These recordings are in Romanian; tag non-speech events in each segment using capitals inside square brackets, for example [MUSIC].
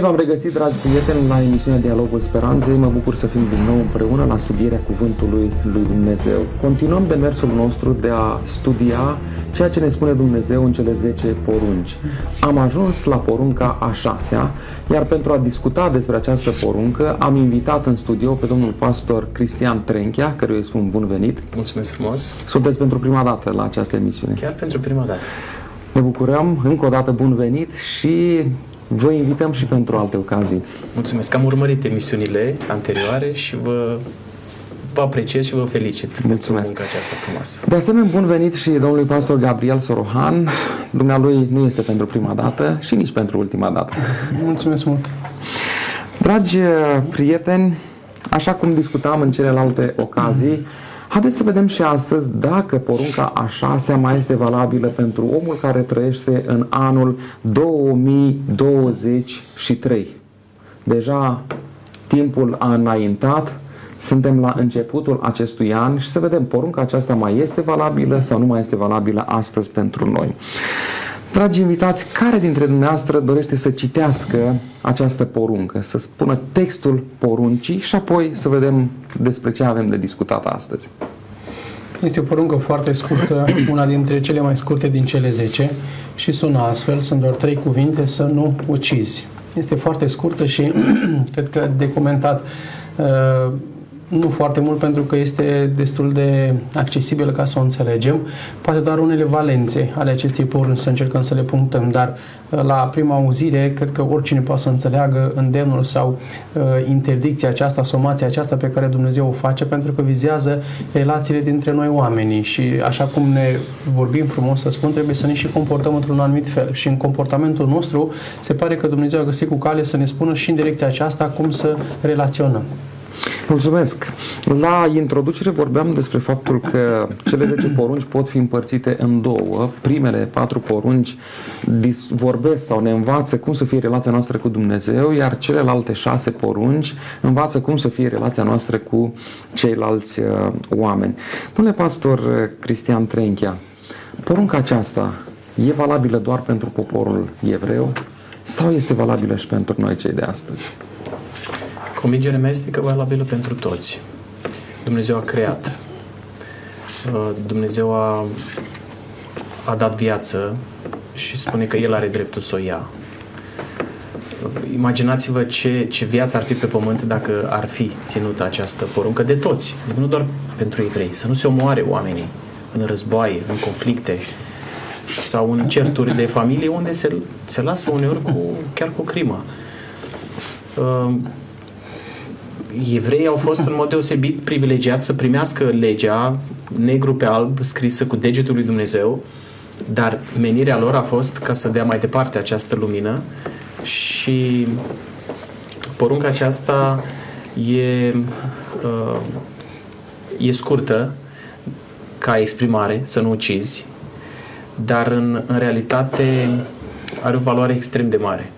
Bine v-am regăsit, dragi prieteni, la emisiunea Dialogul Speranței. Mă bucur să fim din nou împreună la studierea Cuvântului lui Dumnezeu. Continuăm demersul nostru de a studia ceea ce ne spune Dumnezeu în cele 10 porunci. Am ajuns la porunca a șasea, iar pentru a discuta despre această poruncă am invitat în studio pe domnul pastor Cristian Trenchea, căruia îi spun bun venit. Mulțumesc frumos! Sunteți pentru prima dată la această emisiune. Chiar pentru prima dată. Ne bucurăm, încă o dată bun venit și Vă invităm și pentru alte ocazii. Mulțumesc. Am urmărit emisiunile anterioare și vă, vă apreciez și vă felicit Mulțumesc. pentru munca aceasta frumoasă. De asemenea, bun venit și domnului pastor Gabriel Sorohan. Dumnealui nu este pentru prima dată și nici pentru ultima dată. Mulțumesc mult! Dragi prieteni, așa cum discutam în celelalte ocazii, Haideți să vedem și astăzi dacă porunca a șasea mai este valabilă pentru omul care trăiește în anul 2023. Deja timpul a înaintat, suntem la începutul acestui an și să vedem porunca aceasta mai este valabilă sau nu mai este valabilă astăzi pentru noi. Dragi invitați, care dintre dumneavoastră dorește să citească această poruncă, să spună textul poruncii și apoi să vedem despre ce avem de discutat astăzi? Este o poruncă foarte scurtă, una dintre cele mai scurte din cele 10 și sună astfel, sunt doar trei cuvinte, să nu ucizi. Este foarte scurtă și [CLEARS THROAT] cred că de comentat uh, nu foarte mult pentru că este destul de accesibil ca să o înțelegem. Poate doar unele valențe ale acestei poruni să încercăm să le punctăm, dar uh, la prima auzire cred că oricine poate să înțeleagă îndemnul sau uh, interdicția aceasta, somația aceasta pe care Dumnezeu o face pentru că vizează relațiile dintre noi oamenii și așa cum ne vorbim frumos să spun, trebuie să ne și comportăm într-un anumit fel și în comportamentul nostru se pare că Dumnezeu a găsit cu cale să ne spună și în direcția aceasta cum să relaționăm. Mulțumesc! La introducere vorbeam despre faptul că cele 10 porunci pot fi împărțite în două. Primele patru porunci vorbesc sau ne învață cum să fie relația noastră cu Dumnezeu, iar celelalte șase porunci învață cum să fie relația noastră cu ceilalți uh, oameni. Domnule pastor uh, Cristian Trenchia, porunca aceasta e valabilă doar pentru poporul evreu sau este valabilă și pentru noi cei de astăzi? Convingerea mea este că valabilă pentru toți. Dumnezeu a creat. Uh, Dumnezeu a, a dat viață și spune că El are dreptul să o ia. Uh, imaginați-vă ce, ce viață ar fi pe pământ dacă ar fi ținută această poruncă de toți, nu doar pentru evrei, să nu se omoare oamenii în războaie, în conflicte sau în certuri de familie unde se, se lasă uneori cu, chiar cu crimă. Uh, evreii au fost în mod deosebit privilegiați să primească legea negru pe alb scrisă cu degetul lui Dumnezeu, dar menirea lor a fost ca să dea mai departe această lumină și porunca aceasta e, uh, e scurtă ca exprimare, să nu ucizi, dar în, în realitate are o valoare extrem de mare.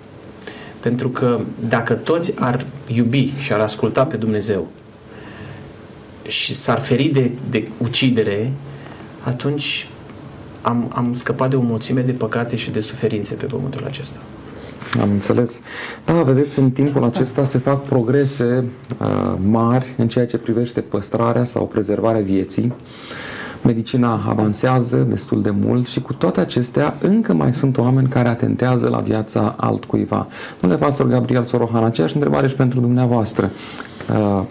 Pentru că dacă toți ar iubi și ar asculta pe Dumnezeu și s-ar feri de, de ucidere, atunci am, am scăpat de o mulțime de păcate și de suferințe pe pământul acesta. Am înțeles. Da, vedeți, în timpul acesta se fac progrese uh, mari în ceea ce privește păstrarea sau prezervarea vieții. Medicina avansează destul de mult și cu toate acestea încă mai sunt oameni care atentează la viața altcuiva. Domnule pastor Gabriel Sorohan, aceeași întrebare și pentru dumneavoastră. Uh,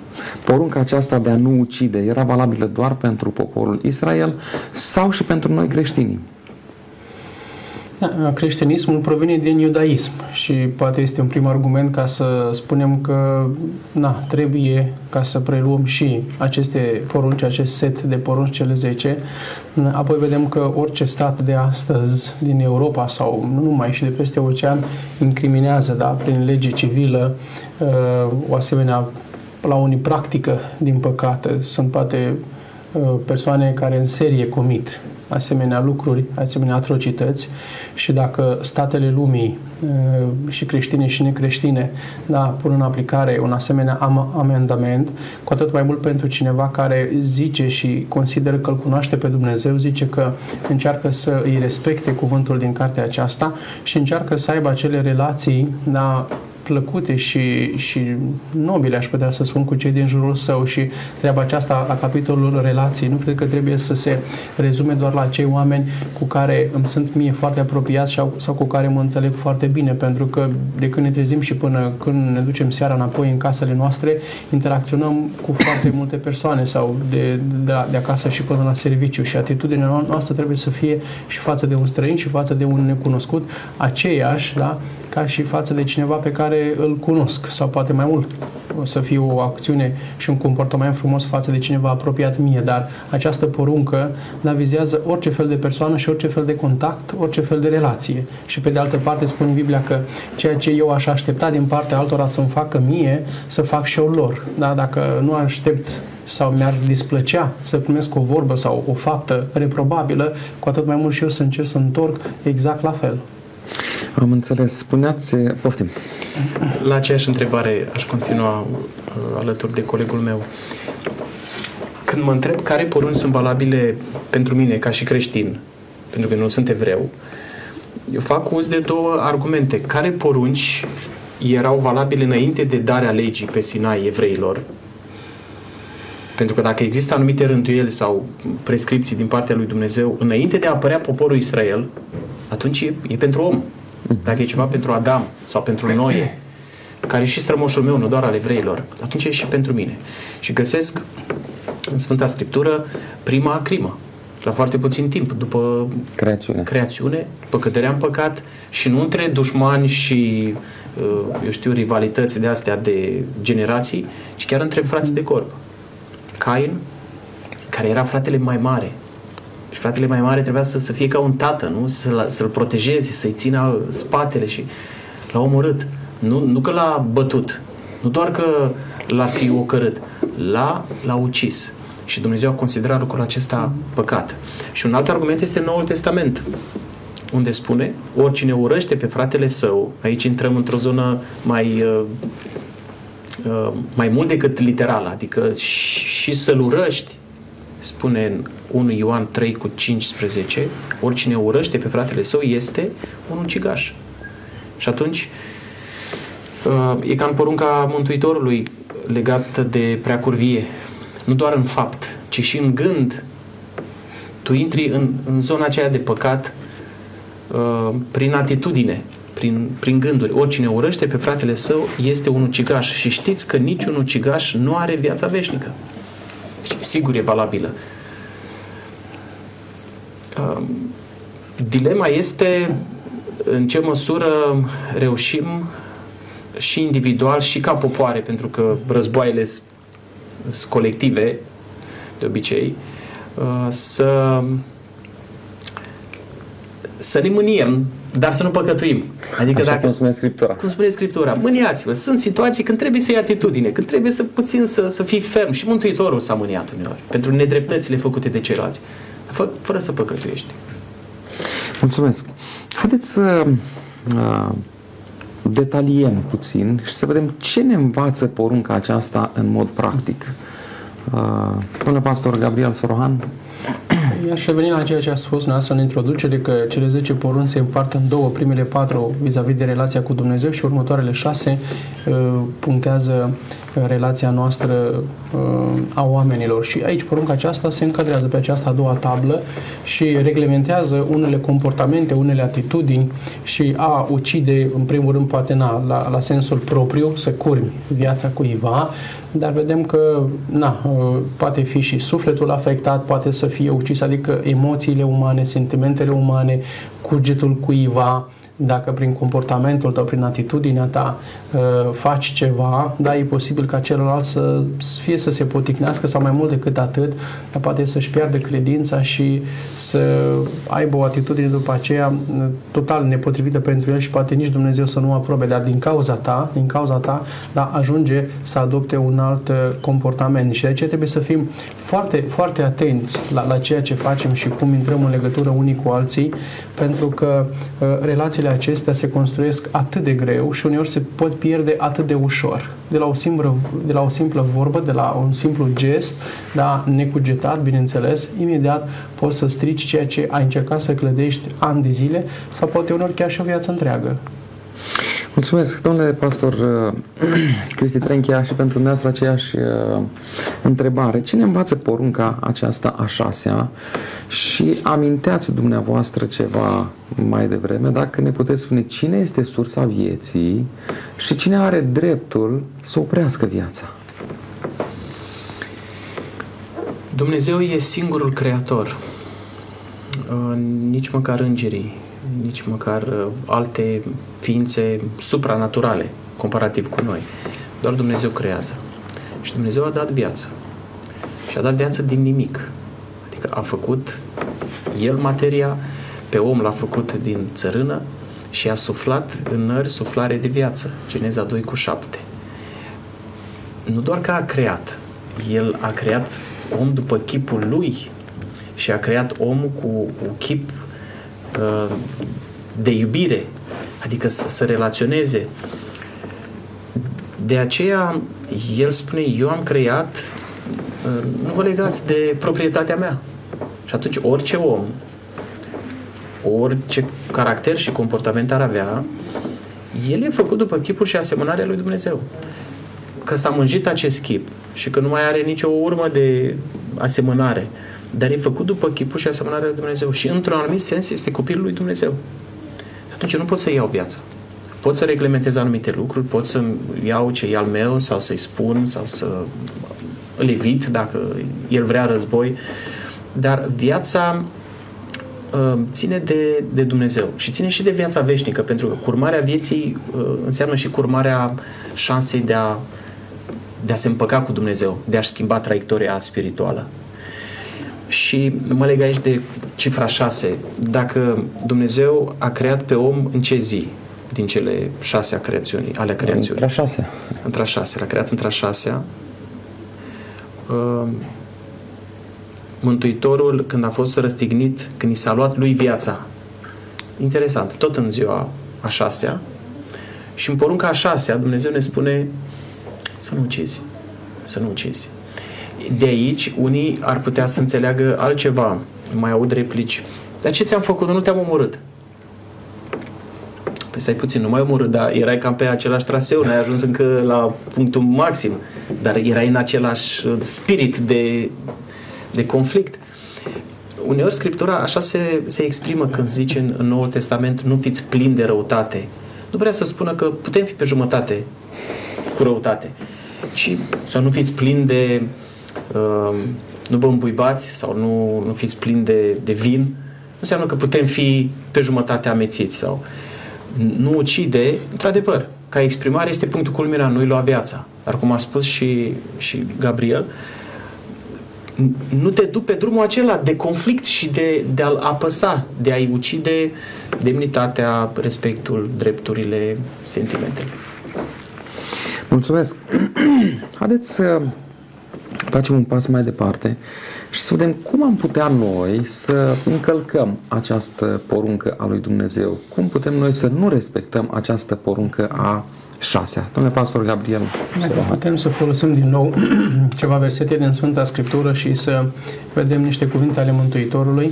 porunca aceasta de a nu ucide era valabilă doar pentru poporul Israel sau și pentru noi creștinii? Da, creștinismul provine din iudaism și poate este un prim argument ca să spunem că na, trebuie ca să preluăm și aceste porunci, acest set de porunci cele 10. Apoi vedem că orice stat de astăzi din Europa sau nu numai și de peste ocean incriminează da, prin lege civilă uh, o asemenea la unii practică, din păcate, sunt poate uh, persoane care în serie comit asemenea lucruri, asemenea atrocități. Și dacă statele lumii și creștine și necreștine da, pun în aplicare un asemenea am- amendament, cu atât mai mult pentru cineva care zice și consideră că îl cunoaște pe Dumnezeu, zice că încearcă să îi respecte cuvântul din cartea aceasta și încearcă să aibă acele relații da, plăcute și, și nobile, aș putea să spun, cu cei din jurul său și treaba aceasta la capitolul relații. Nu cred că trebuie să se rezume doar la cei oameni cu care îmi sunt mie foarte apropiați sau, sau cu care mă înțeleg foarte bine, pentru că de când ne trezim și până când ne ducem seara înapoi în casele noastre, interacționăm cu foarte [COUGHS] multe persoane sau de, de, de acasă și până la serviciu și atitudinea noastră trebuie să fie și față de un străin și față de un necunoscut aceeași, da? ca și față de cineva pe care îl cunosc sau poate mai mult o să fie o acțiune și un comportament frumos față de cineva apropiat mie, dar această poruncă da, vizează orice fel de persoană și orice fel de contact, orice fel de relație. Și pe de altă parte spune Biblia că ceea ce eu aș aștepta din partea altora să-mi facă mie, să fac și eu lor. Da? Dacă nu aștept sau mi-ar displăcea să primesc o vorbă sau o faptă reprobabilă, cu atât mai mult și eu să încerc să întorc exact la fel. Am înțeles. Spuneați, poftim. La aceeași întrebare aș continua uh, alături de colegul meu. Când mă întreb care porunci sunt valabile pentru mine ca și creștin, pentru că nu sunt evreu, eu fac uz de două argumente. Care porunci erau valabile înainte de darea legii pe Sinai evreilor? Pentru că dacă există anumite rânduieli sau prescripții din partea lui Dumnezeu înainte de a apărea poporul Israel, atunci e, e pentru om. Dacă e ceva pentru Adam sau pentru Noe, care e și strămoșul meu, nu doar al evreilor, atunci e și pentru mine. Și găsesc în Sfânta Scriptură prima crimă, la foarte puțin timp, după creațiune, creațiune păcăderea în păcat și nu între dușmani și, uh, eu știu, rivalități de astea de generații, ci chiar între frați de corp. Cain, care era fratele mai mare, și fratele mai mare trebuia să, să fie ca un tată, nu? Să-l, să-l protejeze, să-i țină spatele și l-a omorât. Nu, nu că l-a bătut, nu doar că l-a fi ocărât, l-a, l-a ucis. Și Dumnezeu a considerat lucrul acesta păcat. Și un alt argument este Noul Testament, unde spune, oricine urăște pe fratele său, aici intrăm într-o zonă mai, uh, uh, mai mult decât literală, adică și, și să-l urăști, spune în 1 Ioan 3 cu 15, oricine urăște pe fratele său este un ucigaș. Și atunci uh, e ca în porunca Mântuitorului legat de preacurvie. Nu doar în fapt, ci și în gând. Tu intri în, în zona aceea de păcat uh, prin atitudine, prin, prin gânduri. Oricine urăște pe fratele său este un ucigaș. Și știți că niciun ucigaș nu are viața veșnică. Sigur e valabilă. Um, dilema este în ce măsură reușim și individual și ca popoare, pentru că războaiele sunt colective de obicei, uh, să să ne mâniem, dar să nu păcătuim. Adică Așa dacă, cum spune Scriptura. Cum spune Scriptura. Mâniați-vă. Sunt situații când trebuie să iei atitudine, când trebuie să puțin să, să fii ferm. Și Mântuitorul s-a mâniat uneori pentru nedreptățile făcute de ceilalți fă, fără să păcătuiești. Mulțumesc. Haideți să uh, detaliem puțin și să vedem ce ne învață porunca aceasta în mod practic. Uh, domnule pastor Gabriel Sorohan. Aș reveni la ceea ce a spus noastră în introducere, că cele 10 porunci se împart în două, primele patru vis-a-vis de relația cu Dumnezeu și următoarele șase uh, punctează relația noastră uh, a oamenilor. Și aici porunca aceasta se încadrează pe această a doua tablă și reglementează unele comportamente, unele atitudini și a ucide, în primul rând, poate na, la, la sensul propriu, să curmi viața cuiva, dar vedem că na, uh, poate fi și sufletul afectat, poate să fie ucis, adică emoțiile umane, sentimentele umane, cugetul cuiva, dacă prin comportamentul tău, prin atitudinea ta uh, faci ceva, da, e posibil ca celălalt să fie să se poticnească sau mai mult decât atât, dar poate să-și piardă credința și să aibă o atitudine după aceea uh, total nepotrivită pentru el și poate nici Dumnezeu să nu aprobe, dar din cauza ta, din cauza ta, da, ajunge să adopte un alt uh, comportament. Și de aceea trebuie să fim foarte, foarte atenți la, la ceea ce facem și cum intrăm în legătură unii cu alții, pentru că uh, relațiile acestea se construiesc atât de greu și uneori se pot pierde atât de ușor. De la o simplă, de la o simplă vorbă, de la un simplu gest, da, necugetat, bineînțeles, imediat poți să strici ceea ce ai încercat să clădești ani de zile sau poate uneori chiar și o viață întreagă. Mulțumesc, domnule pastor uh, [CLEARS THROAT] Cristi Trenchia și pentru dumneavoastră aceeași uh, întrebare. Cine învață porunca aceasta a șasea și aminteați dumneavoastră ceva mai devreme, dacă ne puteți spune cine este sursa vieții și cine are dreptul să oprească viața? Dumnezeu e singurul creator. Uh, nici măcar îngerii, nici măcar uh, alte ființe supranaturale, comparativ cu noi. Doar Dumnezeu creează. Și Dumnezeu a dat viață. Și a dat viață din nimic. Adică a făcut El materia, pe om l-a făcut din țărână și a suflat în nări suflare de viață. Geneza 2 cu 7. Nu doar că a creat, El a creat om după chipul lui și a creat omul cu un chip uh, de iubire, adică să, să relaționeze. De aceea, el spune, eu am creat, uh, nu vă legați de proprietatea mea. Și atunci orice om, orice caracter și comportament ar avea, el e făcut după chipul și asemănarea lui Dumnezeu. Că s-a mânjit acest chip și că nu mai are nicio urmă de asemănare, dar e făcut după chipul și asemănarea lui Dumnezeu și într-un anumit sens este copilul lui Dumnezeu. Atunci nu pot să iau viața. Pot să reglementez anumite lucruri, pot să iau ce e al meu sau să-i spun sau să îl evit dacă el vrea război, dar viața uh, ține de, de Dumnezeu și ține și de viața veșnică, pentru că curmarea vieții uh, înseamnă și curmarea șansei de a, de a se împăca cu Dumnezeu, de a-și schimba traiectoria spirituală. Și mă leg aici de cifra 6. Dacă Dumnezeu a creat pe om în ce zi? Din cele șase a creațiunii, ale creațiunii. Între a șasea. Între a șase. L-a creat între a șasea. Uh, Mântuitorul, când a fost răstignit, când i s-a luat lui viața. Interesant. Tot în ziua a șasea. Și în porunca a șasea, Dumnezeu ne spune să nu ucizi. Să nu ucizi. De aici, unii ar putea să înțeleagă altceva. Mai aud replici. Dar ce ți-am făcut? Nu te-am omorât. Păi stai puțin, nu mai omorât, dar erai cam pe același traseu, n-ai ajuns încă la punctul maxim, dar erai în același spirit de, de conflict. Uneori Scriptura așa se, se exprimă când zice în, în Noul Testament nu fiți plini de răutate. Nu vrea să spună că putem fi pe jumătate cu răutate, ci să nu fiți plini de uh, nu vă îmbuibați sau nu, nu fiți plini de, de vin, nu înseamnă că putem fi pe jumătate amețiți sau nu ucide, într-adevăr, ca exprimare este punctul culminea, nu-i lua viața. Dar cum a spus și, și Gabriel, nu te duc pe drumul acela de conflict și de, de a-l apăsa, de a-i ucide demnitatea, respectul, drepturile, sentimentele. Mulțumesc! [CLEARS THROAT] Haideți să facem un pas mai departe și să vedem cum am putea noi să încălcăm această poruncă a lui Dumnezeu. Cum putem noi să nu respectăm această poruncă a șasea. Domnule pastor Gabriel. Dacă putem să folosim din nou [CLEARS THROAT] ceva versete din Sfânta Scriptură și să vedem niște cuvinte ale Mântuitorului,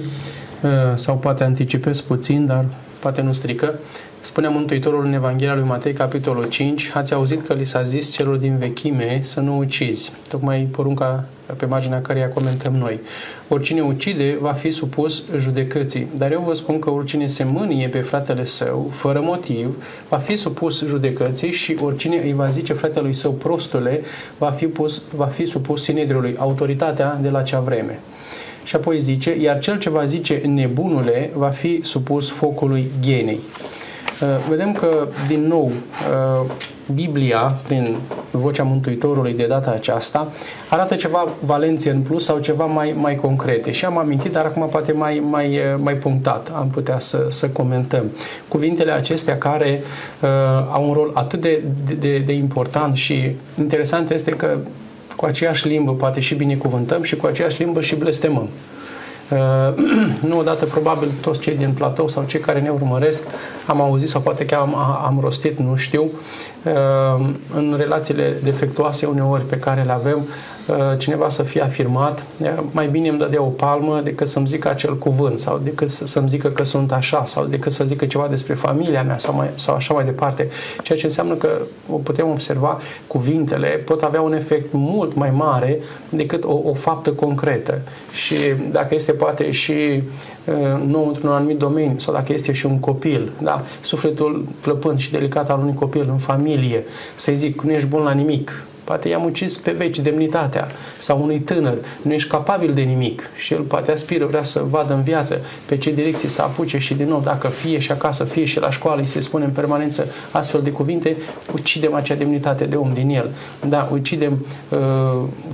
uh, sau poate anticipez puțin, dar poate nu strică. Spunea Mântuitorul în Evanghelia lui Matei, capitolul 5, ați auzit că li s-a zis celor din vechime să nu ucizi. Tocmai porunca pe marginea căreia comentăm noi. Oricine ucide va fi supus judecății, dar eu vă spun că oricine se mânie pe fratele său, fără motiv, va fi supus judecății și oricine îi va zice fratelui său prostule, va fi, pus, va fi supus sinedriului, autoritatea de la cea vreme. Și apoi zice, iar cel ce va zice nebunule va fi supus focului ghenei. Uh, vedem că, din nou, uh, Biblia, prin vocea Mântuitorului de data aceasta, arată ceva valențe în plus sau ceva mai, mai concrete. Și am amintit, dar acum poate mai, mai, uh, mai punctat am putea să, să comentăm. Cuvintele acestea care uh, au un rol atât de, de, de important și interesant este că cu aceeași limbă poate și binecuvântăm și cu aceeași limbă și blestemăm. Uh, [CLEARS THROAT] nu odată, probabil, toți cei din platou sau cei care ne urmăresc am auzit sau poate chiar am, am rostit, nu știu, uh, în relațiile defectuoase uneori pe care le avem, uh, cineva să fie afirmat, mai bine îmi dădea o palmă decât să-mi zică acel cuvânt sau decât să-mi zică că sunt așa sau decât să zică ceva despre familia mea sau, mai, sau așa mai departe. Ceea ce înseamnă că o putem observa, cuvintele pot avea un efect mult mai mare decât o, o faptă concretă. Și dacă este poate și nou într-un anumit domeniu sau dacă este și un copil, da? sufletul plăpând și delicat al unui copil în familie, să-i zic, nu ești bun la nimic, Poate i-am ucis pe veci demnitatea sau unui tânăr. Nu ești capabil de nimic și el poate aspiră, vrea să vadă în viață pe ce direcție să apuce și din nou, dacă fie și acasă, fie și la școală, îi se spune în permanență astfel de cuvinte, ucidem acea demnitate de om din el. Da, ucidem uh,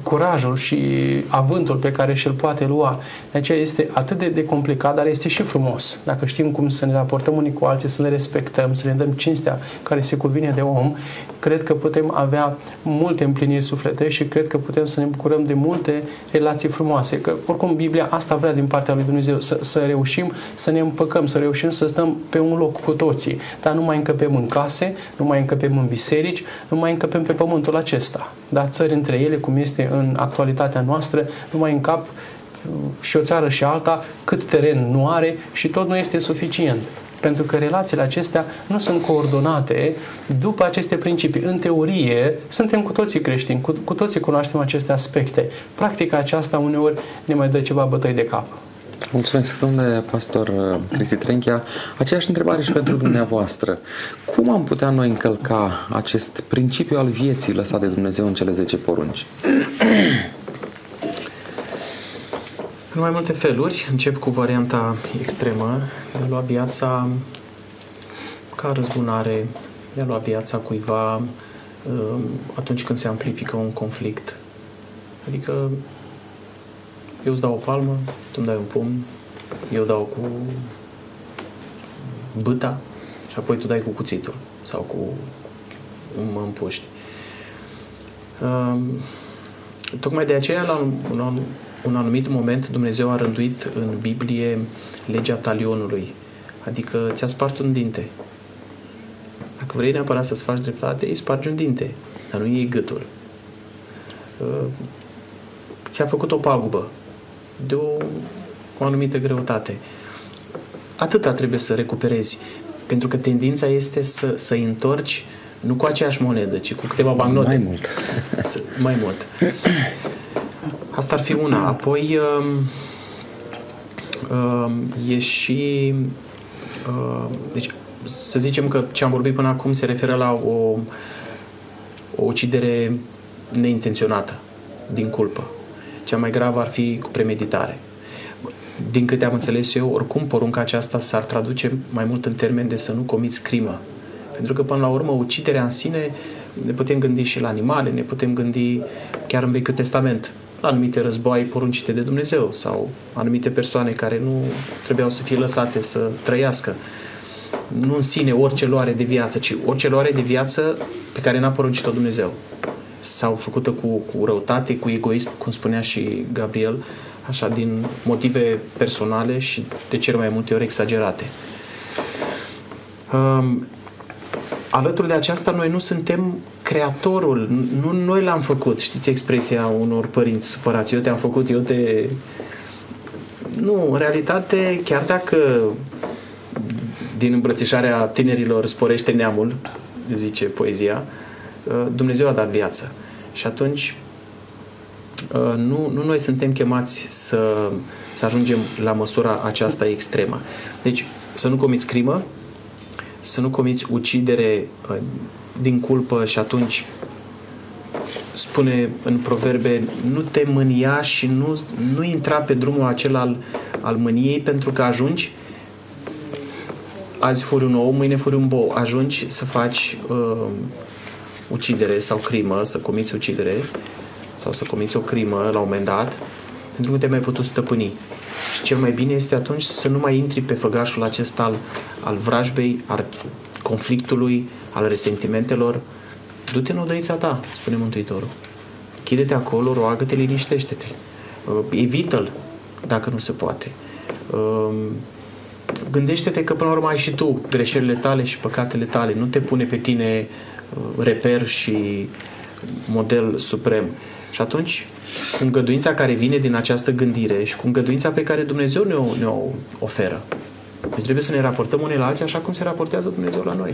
curajul și avântul pe care și-l poate lua. De aceea este atât de, de complicat, dar este și frumos. Dacă știm cum să ne raportăm unii cu alții, să ne respectăm, să ne dăm cinstea care se cuvine de om, cred că putem avea multe împliniri sufletești și cred că putem să ne bucurăm de multe relații frumoase. Că oricum Biblia asta vrea din partea lui Dumnezeu, să, să reușim să ne împăcăm, să reușim să stăm pe un loc cu toții. Dar nu mai încăpem în case, nu mai încăpem în biserici, nu mai încăpem pe pământul acesta. Dar țări între ele, cum este în actualitatea noastră, nu mai încap și o țară și alta, cât teren nu are și tot nu este suficient pentru că relațiile acestea nu sunt coordonate după aceste principii. În teorie, suntem cu toții creștini, cu, cu toții cunoaștem aceste aspecte. Practica aceasta uneori ne mai dă ceva bătăi de cap. Mulțumesc, domnule pastor uh, Cristi Trenchia. Aceeași întrebare și pentru dumneavoastră. Cum am putea noi încălca acest principiu al vieții lăsat de Dumnezeu în cele 10 porunci? În mai multe feluri. Încep cu varianta extremă de a lua viața ca răzbunare, de a lua viața cuiva um, atunci când se amplifică un conflict. Adică eu îți dau o palmă, tu îmi dai un pumn, eu dau cu băta și apoi tu dai cu cuțitul sau cu mă împuști. Um, tocmai de aceea, la un, un, un anumit moment Dumnezeu a rânduit în Biblie legea talionului, adică ți-a spart un dinte. Dacă vrei neapărat să-ți faci dreptate, îi spargi un dinte, dar nu iei gâtul. Uh, ți-a făcut o pagubă de o, o anumită greutate. Atâta trebuie să recuperezi, pentru că tendința este să, să-i întorci nu cu aceeași monedă, ci cu câteva bancnote. Mai mult. mai [LAUGHS] mult. Asta ar fi una. Apoi um, um, e și uh, deci să zicem că ce am vorbit până acum se referă la o, o ucidere neintenționată din culpă. Cea mai gravă ar fi cu premeditare. Din câte am înțeles eu, oricum porunca aceasta s-ar traduce mai mult în termen de să nu comiți crimă. Pentru că, până la urmă, uciderea în sine ne putem gândi și la animale, ne putem gândi chiar în Vechiul Testament la anumite războaie poruncite de Dumnezeu sau anumite persoane care nu trebuiau să fie lăsate să trăiască. Nu în sine orice luare de viață, ci orice luare de viață pe care n-a poruncit-o Dumnezeu. Sau făcută cu, cu răutate, cu egoism, cum spunea și Gabriel, așa, din motive personale și de cele mai multe ori exagerate. Um, alături de aceasta, noi nu suntem creatorul, nu noi l-am făcut. Știți expresia unor părinți supărați, eu te-am făcut, eu te... Nu, în realitate, chiar dacă din îmbrățișarea tinerilor sporește neamul, zice poezia, uh, Dumnezeu a dat viață. Și atunci uh, nu, nu noi suntem chemați să, să ajungem la măsura aceasta extremă. Deci, să nu comiți crimă, să nu comiți ucidere uh, din culpă și atunci spune în proverbe nu te mânia și nu, nu intra pe drumul acela al, al mâniei pentru că ajungi azi furi un ou, mâine furi un bou. Ajungi să faci uh, ucidere sau crimă, să comiți ucidere sau să comiți o crimă la un moment dat pentru că nu te mai putut stăpâni și cel mai bine este atunci să nu mai intri pe făgașul acesta al, al vrajbei, al conflictului, al resentimentelor. Du-te în odăița ta, spune Mântuitorul. Chide-te acolo, roagă-te, liniștește-te. Uh, evită-l, dacă nu se poate. Uh, gândește-te că până la urmă ai și tu greșelile tale și păcatele tale. Nu te pune pe tine uh, reper și model suprem. Și atunci, cu îngăduința care vine din această gândire și cu îngăduința pe care Dumnezeu ne-o, ne-o oferă. Deci trebuie să ne raportăm unii la alții așa cum se raportează Dumnezeu la noi.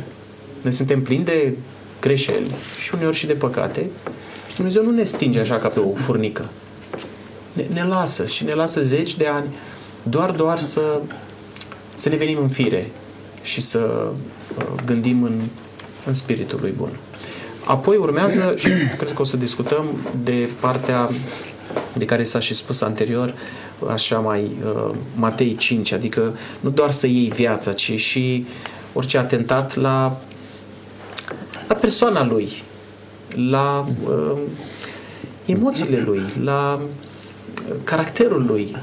Noi suntem plini de greșeli și uneori și de păcate și Dumnezeu nu ne stinge așa ca pe o furnică. Ne, ne lasă și ne lasă zeci de ani doar, doar să, să ne venim în fire și să uh, gândim în, în spiritul lui bun. Apoi urmează, și [COUGHS] cred că o să discutăm de partea de care s-a și spus anterior, așa mai uh, Matei 5, adică nu doar să iei viața, ci și orice atentat la, la persoana lui, la uh, emoțiile lui, la caracterul lui,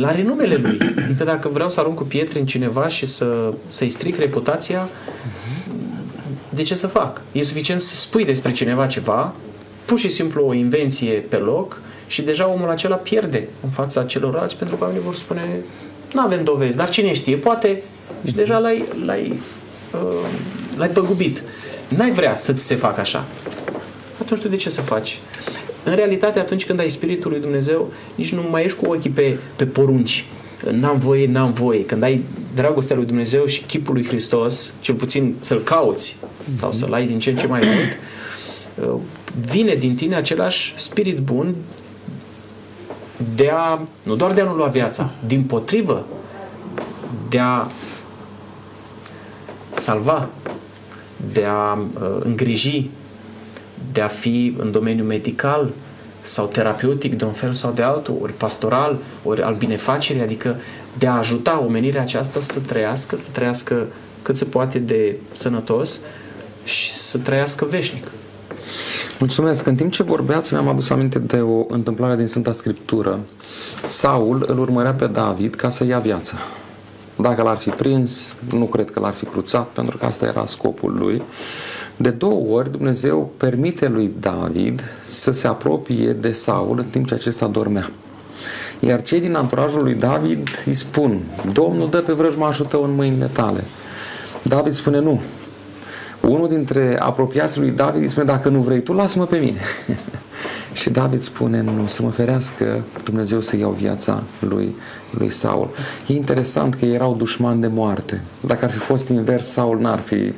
la renumele lui. Adică dacă vreau să arunc cu pietre în cineva și să, să-i stric reputația, de ce să fac? E suficient să spui despre cineva ceva, pur și simplu o invenție pe loc și deja omul acela pierde în fața celorlalți pentru că oamenii vor spune nu avem dovezi, dar cine știe, poate și deja l-ai, l-ai, uh, l-ai păgubit. N-ai vrea să-ți se facă așa. Atunci tu de ce să faci? În realitate, atunci când ai Spiritul lui Dumnezeu, nici nu mai ești cu ochii pe, pe porunci. N-am voie, n-am voie. Când ai dragostea lui Dumnezeu și chipul lui Hristos, cel puțin să-L cauți sau să-L ai din ce în ce mai mult, uh, vine din tine același spirit bun de a, nu doar de a nu lua viața, din potrivă, de a salva, de a uh, îngriji, de a fi în domeniul medical sau terapeutic de un fel sau de altul, ori pastoral, ori al binefacerii, adică de a ajuta omenirea aceasta să trăiască, să trăiască cât se poate de sănătos și să trăiască veșnic. Mulțumesc. În timp ce vorbeați, mi-am adus aminte de o întâmplare din Sfânta Scriptură. Saul îl urmărea pe David ca să ia viața. Dacă l-ar fi prins, nu cred că l-ar fi cruțat, pentru că asta era scopul lui. De două ori Dumnezeu permite lui David să se apropie de Saul în timp ce acesta dormea. Iar cei din anturajul lui David îi spun, Domnul dă pe vrăjmașul tău în mâinile tale. David spune, nu. Unul dintre apropiații lui David îi spune, dacă nu vrei tu, lasă-mă pe mine. [LAUGHS] și David spune, nu, să mă ferească Dumnezeu să iau viața lui, lui Saul. E interesant că erau dușmani de moarte. Dacă ar fi fost invers, Saul n-ar fi uh,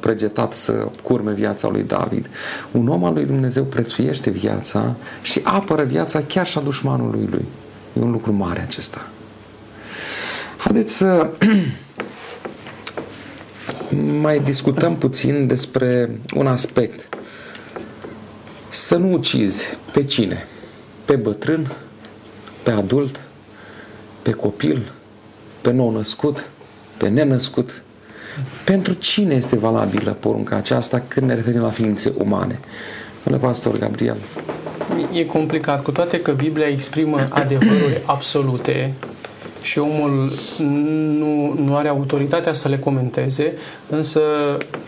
pregetat să curme viața lui David. Un om al lui Dumnezeu prețuiește viața și apără viața chiar și a dușmanului lui. E un lucru mare acesta. Haideți să [CLEARS THROAT] mai discutăm puțin despre un aspect. Să nu ucizi pe cine? Pe bătrân? Pe adult? Pe copil? Pe nou născut? Pe nenăscut? Pentru cine este valabilă porunca aceasta când ne referim la ființe umane? Domnule pastor Gabriel. E complicat, cu toate că Biblia exprimă adevăruri absolute și omul nu, nu are autoritatea să le comenteze, însă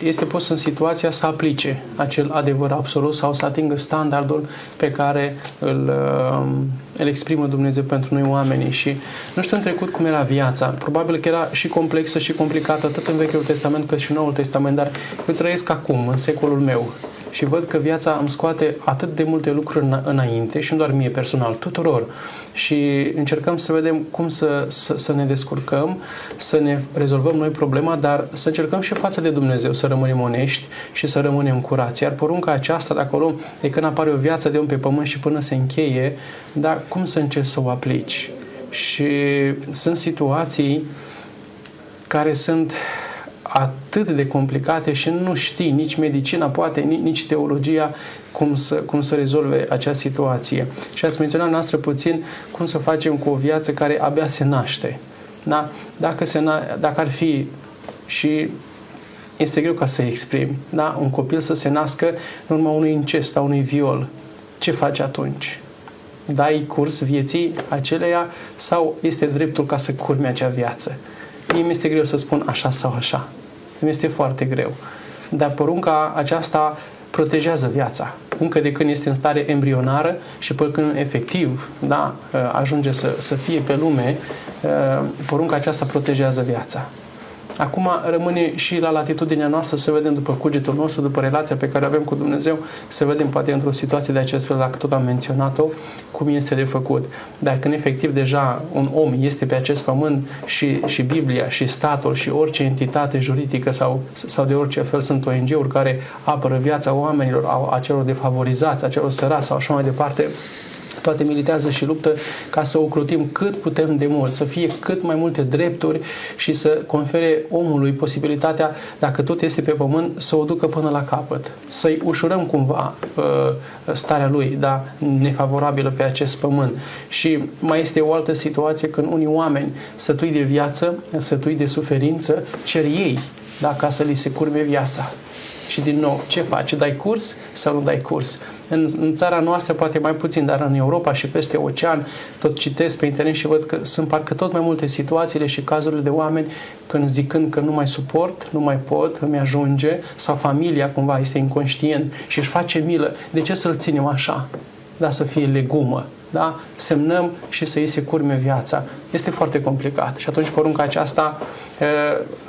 este pus în situația să aplice acel adevăr absolut sau să atingă standardul pe care îl, îl exprimă Dumnezeu pentru noi oamenii. Și nu știu în trecut cum era viața. Probabil că era și complexă și complicată atât în Vechiul Testament cât și în Noul Testament, dar eu trăiesc acum, în secolul meu și văd că viața îmi scoate atât de multe lucruri înainte și nu doar mie personal, tuturor. Și încercăm să vedem cum să, să, să ne descurcăm, să ne rezolvăm noi problema, dar să încercăm și față de Dumnezeu să rămânem onești și să rămânem curați. Iar porunca aceasta, dacă o luăm de când apare o viață de om pe pământ și până se încheie, dar cum să încerci să o aplici? Și sunt situații care sunt atât de complicate și nu știi nici medicina, poate nici teologia cum să, cum să rezolve acea situație. Și ați menționat noastră puțin cum să facem cu o viață care abia se naște. Da? Dacă, se na- dacă ar fi și este greu ca să exprimi, da? un copil să se nască în urma unui incest, a unui viol, ce faci atunci? Dai curs vieții aceleia sau este dreptul ca să curme acea viață? Mie mi este greu să spun așa sau așa. Mi este foarte greu. Dar porunca aceasta protejează viața. Încă de când este în stare embrionară și până când efectiv da, ajunge să, să fie pe lume, porunca aceasta protejează viața. Acum rămâne și la latitudinea noastră să vedem după cugetul nostru, după relația pe care o avem cu Dumnezeu, să vedem poate într-o situație de acest fel, dacă tot am menționat-o, cum este de făcut. Dar când efectiv deja un om este pe acest pământ și, și Biblia și statul și orice entitate juridică sau, sau de orice fel sunt ONG-uri care apără viața oamenilor, a, a celor defavorizați, a celor sărați sau așa mai departe, toate militează și luptă ca să ocrotim cât putem de mult, să fie cât mai multe drepturi și să confere omului posibilitatea, dacă tot este pe pământ, să o ducă până la capăt, să-i ușurăm cumva uh, starea lui, da, nefavorabilă pe acest pământ. Și mai este o altă situație când unii oameni sătui de viață, sătui de suferință, cer ei, da, ca să li se curme viața. Și din nou, ce faci? Dai curs sau nu dai curs? În, în țara noastră poate mai puțin, dar în Europa și peste ocean tot citesc pe internet și văd că sunt parcă tot mai multe situațiile și cazurile de oameni când zicând că nu mai suport, nu mai pot, îmi ajunge sau familia cumva este inconștient și își face milă. De ce să-l ținem așa? Da, să fie legumă, da? semnăm și să îi se curme viața. Este foarte complicat. Și atunci porunca aceasta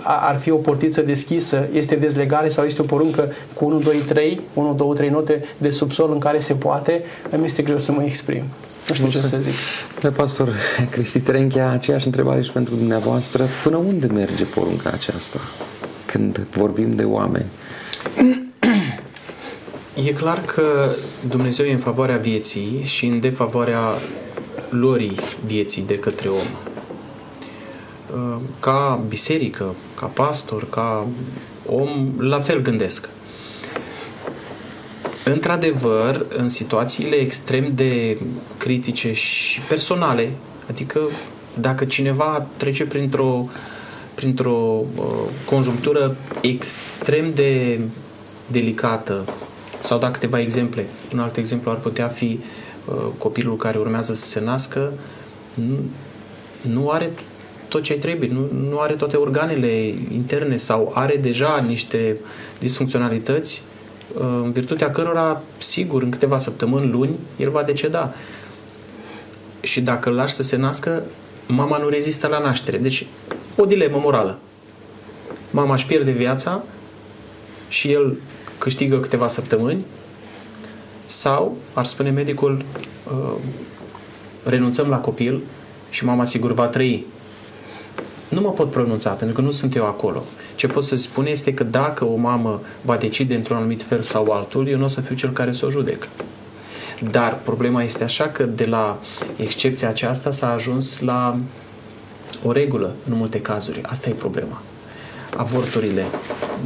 ar fi o portiță deschisă, este dezlegare sau este o poruncă cu 1, 2, 3, 1, 2, 3 note de subsol în care se poate, îmi este greu să mă exprim. Nu știu ce să zic. Pe pastor Cristi Trenchea, aceeași întrebare și pentru dumneavoastră. Până unde merge porunca aceasta când vorbim de oameni? E clar că Dumnezeu e în favoarea vieții și în defavoarea lorii vieții de către om. Ca biserică, ca pastor, ca om, la fel gândesc. Într-adevăr, în situațiile extrem de critice și personale, adică dacă cineva trece printr-o, printr-o uh, conjunctură extrem de delicată, sau da câteva exemple. Un alt exemplu ar putea fi uh, copilul care urmează să se nască, nu, nu are tot ce trebuie, nu, nu are toate organele interne sau are deja niște disfuncționalități uh, în virtutea cărora, sigur, în câteva săptămâni, luni, el va deceda. Și dacă îl lași să se nască, mama nu rezistă la naștere. Deci, o dilemă morală. Mama își pierde viața și el câștigă câteva săptămâni sau, ar spune medicul, uh, renunțăm la copil și mama sigur va trăi. Nu mă pot pronunța pentru că nu sunt eu acolo. Ce pot să spun este că dacă o mamă va decide într-un anumit fel sau altul, eu nu o să fiu cel care să o judec. Dar problema este așa că de la excepția aceasta s-a ajuns la o regulă în multe cazuri. Asta e problema. Avorturile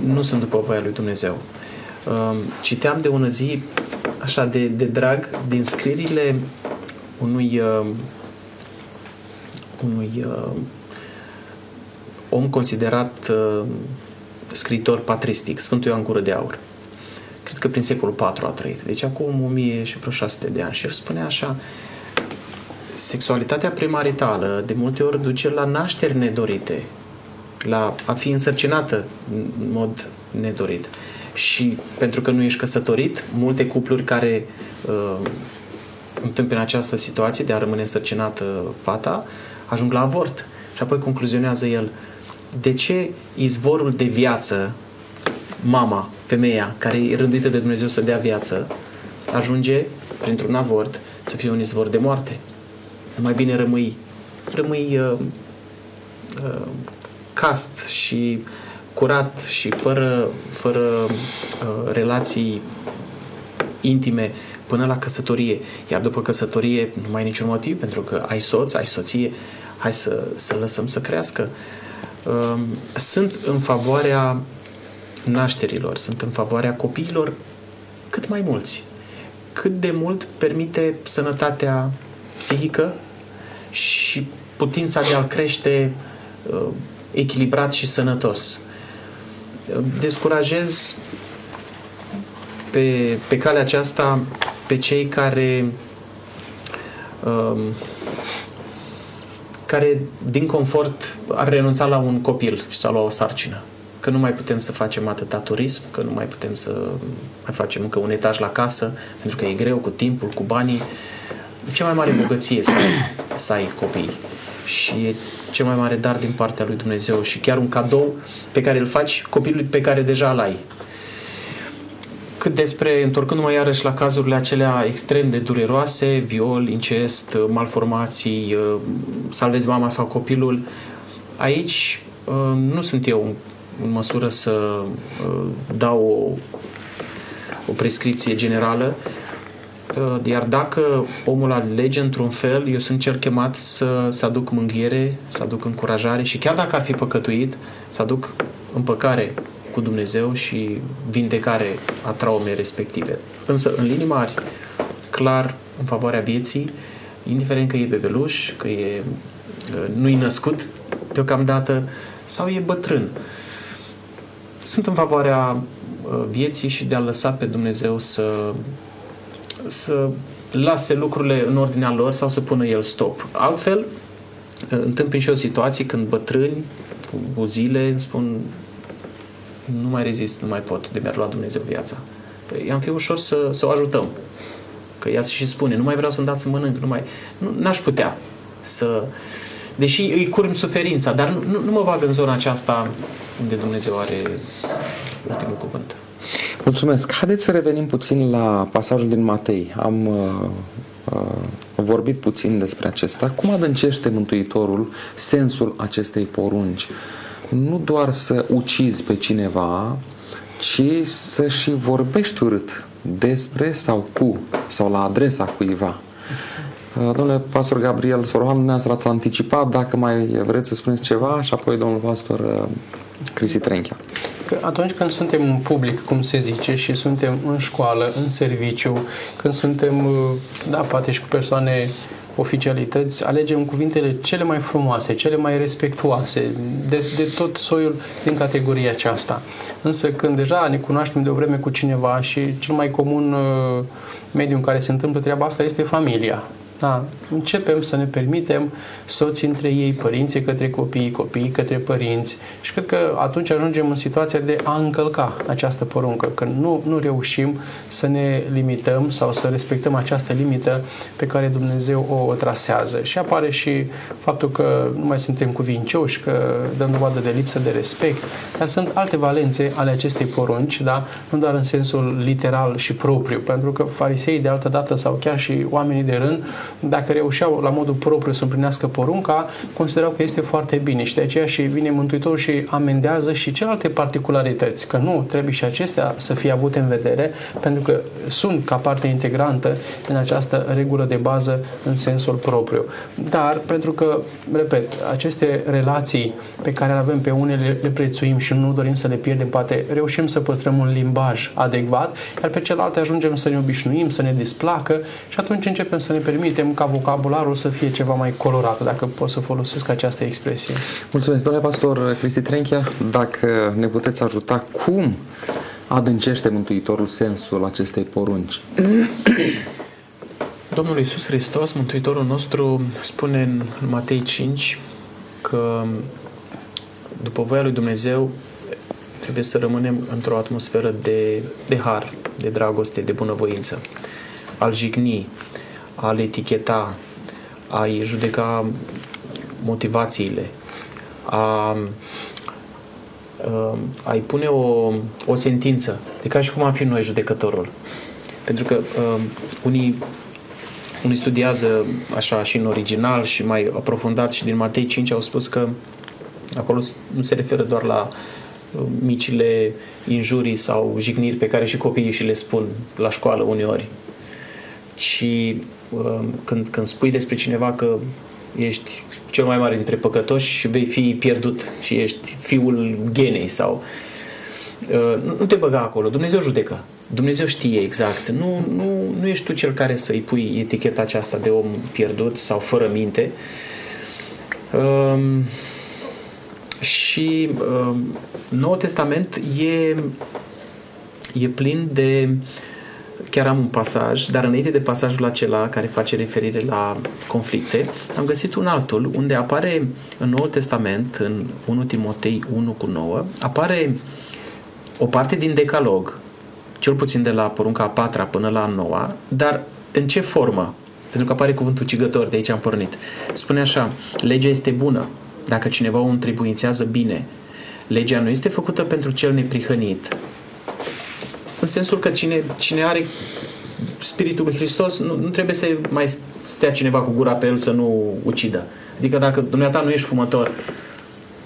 nu sunt după voia lui Dumnezeu. Um, citeam de ună zi, așa de, de drag, din scrierile unui, uh, unui uh, om considerat uh, scriitor patristic, Sfântul Ioan Gură de Aur. Cred că prin secolul IV a trăit. Deci acum 1000 și vreo 600 de ani. Și el spune așa, sexualitatea premaritală de multe ori duce la nașteri nedorite, la a fi însărcinată în mod nedorit. Și pentru că nu ești căsătorit, multe cupluri care uh, întâmpină această situație de a rămâne însărcinată fata, ajung la avort. Și apoi concluzionează el, de ce izvorul de viață, mama, femeia, care e rânduită de Dumnezeu să dea viață, ajunge, printr-un avort, să fie un izvor de moarte. Mai bine rămâi, rămâi uh, uh, cast și uh, curat și fără, fără uh, relații intime până la căsătorie. Iar după căsătorie nu mai ai niciun motiv, pentru că ai soț, ai soție, hai să, să lăsăm să crească. Uh, sunt în favoarea nașterilor, sunt în favoarea copiilor cât mai mulți. Cât de mult permite sănătatea psihică și putința de a crește uh, echilibrat și sănătos descurajez pe, pe calea aceasta pe cei care um, care din confort ar renunța la un copil și să la o sarcină. Că nu mai putem să facem atâta turism, că nu mai putem să mai facem încă un etaj la casă, pentru că e greu cu timpul, cu banii. Cea mai mare bogăție să ai, să ai copii. Și e cel mai mare dar din partea lui Dumnezeu și chiar un cadou pe care îl faci copilului pe care deja îl ai. Cât despre, întorcându-mă iarăși la cazurile acelea extrem de dureroase, viol, incest, malformații, salvezi mama sau copilul, aici nu sunt eu în măsură să dau o, o prescripție generală, iar dacă omul alege într-un fel, eu sunt cel chemat să, să aduc mânghiere, să aduc încurajare și chiar dacă ar fi păcătuit, să aduc împăcare cu Dumnezeu și vindecare a traumei respective. Însă, în linii mari, clar în favoarea vieții, indiferent că e bebeluș, că e nu-i născut deocamdată sau e bătrân. Sunt în favoarea vieții și de a lăsa pe Dumnezeu să, să lase lucrurile în ordinea lor sau să pună el stop. Altfel, întâmplă și o situație când bătrâni cu zile îmi spun nu mai rezist, nu mai pot, de mi-ar lua Dumnezeu viața. Păi am fi ușor să, să o ajutăm. Că ea și spune, nu mai vreau să-mi dați să mănânc, nu mai... Nu, n-aș putea să... Deși îi curm suferința, dar nu, nu, nu mă bag în zona aceasta unde Dumnezeu are ultimul cuvânt. Mulțumesc. Haideți să revenim puțin la pasajul din Matei. Am uh, uh, vorbit puțin despre acesta. Cum adâncește Mântuitorul sensul acestei porunci? Nu doar să ucizi pe cineva, ci să și vorbești urât despre sau cu sau la adresa cuiva. Uh, domnule pastor Gabriel Sorohan, dumneavoastră ați anticipat, dacă mai vreți să spuneți ceva și apoi domnul pastor uh, Cristi Trenchea. Că atunci când suntem în public, cum se zice, și suntem în școală, în serviciu, când suntem, uh, da, poate și cu persoane oficialități, alegem cuvintele cele mai frumoase, cele mai respectuoase, de, de tot soiul din categoria aceasta. Însă când deja ne cunoaștem de o vreme cu cineva și cel mai comun uh, mediu în care se întâmplă treaba asta este familia. Da, începem să ne permitem soții între ei, părinții către copii, copiii către părinți și cred că atunci ajungem în situația de a încălca această poruncă, că nu, nu reușim să ne limităm sau să respectăm această limită pe care Dumnezeu o, o trasează. Și apare și faptul că nu mai suntem cuvincioși, că dăm dovadă de lipsă de respect, dar sunt alte valențe ale acestei porunci, da? nu doar în sensul literal și propriu, pentru că farisei de altă dată sau chiar și oamenii de rând dacă reușeau la modul propriu să împlinească porunca, considerau că este foarte bine și de aceea și vine Mântuitorul și amendează și celelalte particularități, că nu, trebuie și acestea să fie avute în vedere, pentru că sunt ca parte integrantă în această regulă de bază în sensul propriu. Dar, pentru că, repet, aceste relații pe care le avem pe unele le prețuim și nu dorim să le pierdem, poate reușim să păstrăm un limbaj adecvat, iar pe celelalte ajungem să ne obișnuim, să ne displacă și atunci începem să ne permitem permitem ca vocabularul să fie ceva mai colorat, dacă pot să folosesc această expresie. Mulțumesc, domnule pastor Cristi Trenchea, dacă ne puteți ajuta, cum adâncește Mântuitorul sensul acestei porunci? [CLEARS THROAT] Domnul Iisus Hristos, Mântuitorul nostru, spune în Matei 5 că după voia lui Dumnezeu trebuie să rămânem într-o atmosferă de, de har, de dragoste, de bunăvoință, al jignii, a-l eticheta, a-i judeca motivațiile, a, a-i pune o, o sentință, de ca și cum am fi noi judecătorul. Pentru că uh, unii, unii studiază așa și în original și mai aprofundat și din Matei 5 au spus că acolo nu se referă doar la micile injurii sau jigniri pe care și copiii și le spun la școală uneori, ci Um, când, când spui despre cineva că ești cel mai mare dintre păcătoși și vei fi pierdut și ești fiul genei sau uh, nu te băga acolo. Dumnezeu judecă. Dumnezeu știe exact. Nu, nu, nu ești tu cel care să-i pui eticheta aceasta de om pierdut sau fără minte. Um, și um, Noul Testament e, e plin de uh, chiar am un pasaj, dar înainte de pasajul acela care face referire la conflicte, am găsit un altul unde apare în Noul Testament, în 1 Timotei 1 cu 9, apare o parte din decalog, cel puțin de la porunca a patra până la a noua, dar în ce formă? Pentru că apare cuvântul cigător, de aici am pornit. Spune așa, legea este bună, dacă cineva o întrebuințează bine, legea nu este făcută pentru cel neprihănit, în sensul că cine, cine are Spiritul lui Hristos, nu, nu trebuie să mai stea cineva cu gura pe el să nu ucidă. Adică dacă dumneata nu ești fumător,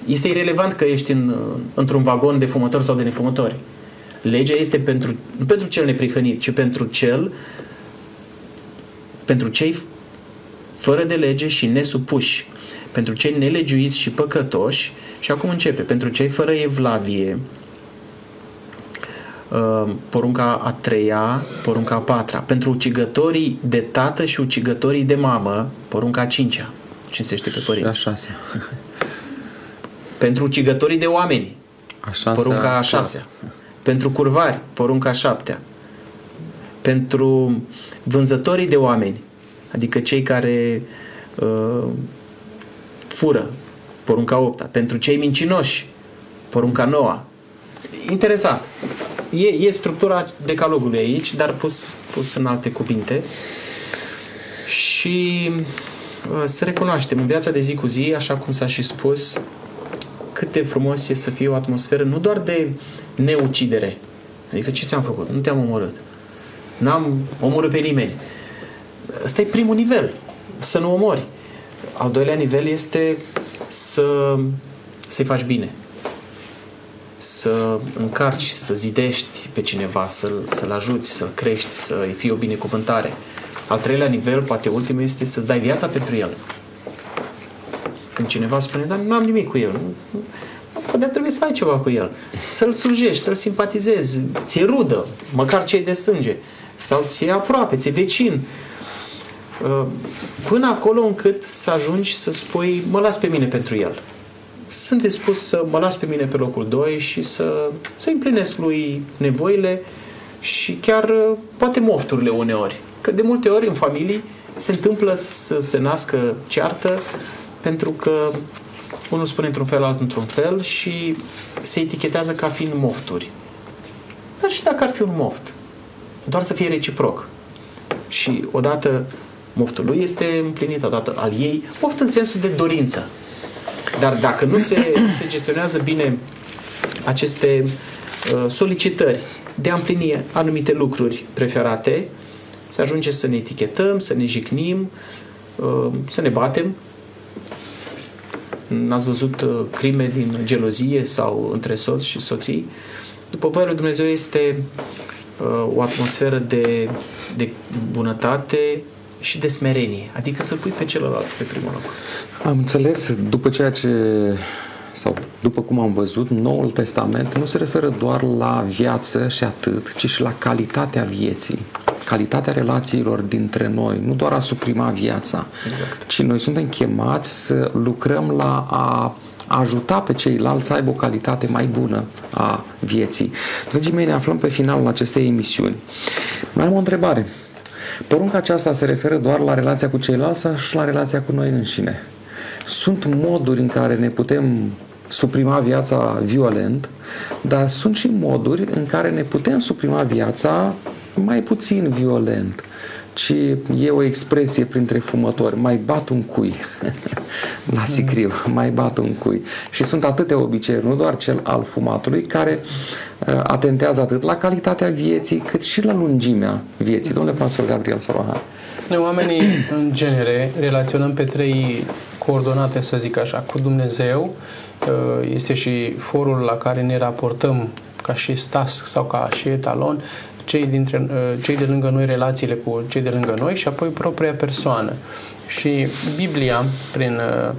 este irrelevant că ești în, într-un vagon de fumători sau de nefumători. Legea este pentru, nu pentru cel neprihănit, ci pentru cel pentru cei fără de lege și nesupuși, pentru cei nelegiuiți și păcătoși, și acum începe, pentru cei fără evlavie, uh, porunca a treia, porunca a patra, pentru ucigătorii de tată și ucigătorii de mamă, porunca a cincea, cinstește pe părinți. A șasea. Pentru ucigătorii de oameni, A șasea. porunca a șasea. Pentru curvari, porunca a șaptea. Pentru vânzătorii de oameni, adică cei care uh, fură, porunca a opta. Pentru cei mincinoși, porunca a noua. Interesant. E, e structura decalogului aici, dar pus, pus în alte cuvinte. Și uh, să recunoaștem în viața de zi cu zi, așa cum s-a și spus, cât de frumos e să fie o atmosferă nu doar de neucidere. Adică ce ți-am făcut? Nu te-am omorât. N-am omorât pe nimeni. Ăsta e primul nivel. Să nu omori. Al doilea nivel este să, să-i faci bine. Să încarci, să zidești pe cineva, să-l, să-l ajuți, să-l crești, să-i fie o binecuvântare. Al treilea nivel, poate ultimul, este să-ți dai viața pentru el. Când cineva spune, dar nu am nimic cu el. Poate ar trebui să ai ceva cu el. Să-l slujești, să-l simpatizezi, ți-e rudă, măcar cei de sânge. Sau ți-e aproape, ți-e vecin. Până acolo încât să ajungi să spui, mă las pe mine pentru el. Sunt dispus să mă las pe mine pe locul 2 și să, să împlinesc lui nevoile și chiar poate mofturile uneori. Că de multe ori în familii se întâmplă să se nască ceartă pentru că unul spune într-un fel, altul într-un fel și se etichetează ca fiind mofturi. Dar și dacă ar fi un moft, doar să fie reciproc. Și odată moftul lui este împlinit, odată al ei, moft în sensul de dorință. Dar dacă nu se, se gestionează bine aceste uh, solicitări de a împlini anumite lucruri preferate, se ajunge să ne etichetăm, să ne jicnim, uh, să ne batem, N-ați văzut uh, crime din gelozie sau între soți și soții? După voia lui Dumnezeu este uh, o atmosferă de, de bunătate și de smerenie. Adică să-l pui pe celălalt pe primul loc. Am înțeles, după ceea ce sau după cum am văzut, Noul Testament nu se referă doar la viață și atât, ci și la calitatea vieții calitatea relațiilor dintre noi, nu doar a suprima viața, exact. ci noi suntem chemați să lucrăm la a ajuta pe ceilalți să aibă o calitate mai bună a vieții. Dragii mei, ne aflăm pe finalul acestei emisiuni. Mai am o întrebare. Porunca aceasta se referă doar la relația cu ceilalți sau și la relația cu noi înșine? Sunt moduri în care ne putem suprima viața violent, dar sunt și moduri în care ne putem suprima viața mai puțin violent, ci e o expresie printre fumători, mai bat un cui [LAUGHS] la sicriu, mai bat un cui. Și sunt atâtea obiceiuri, nu doar cel al fumatului, care uh, atentează atât la calitatea vieții, cât și la lungimea vieții. Domnule pastor Gabriel Sorohan. Noi oamenii, [CLEARS THROAT] în genere, relaționăm pe trei coordonate, să zic așa, cu Dumnezeu, uh, este și forul la care ne raportăm ca și stas sau ca și etalon cei, dintre, uh, cei de lângă noi, relațiile cu cei de lângă noi și apoi propria persoană. Și Biblia, prin uh,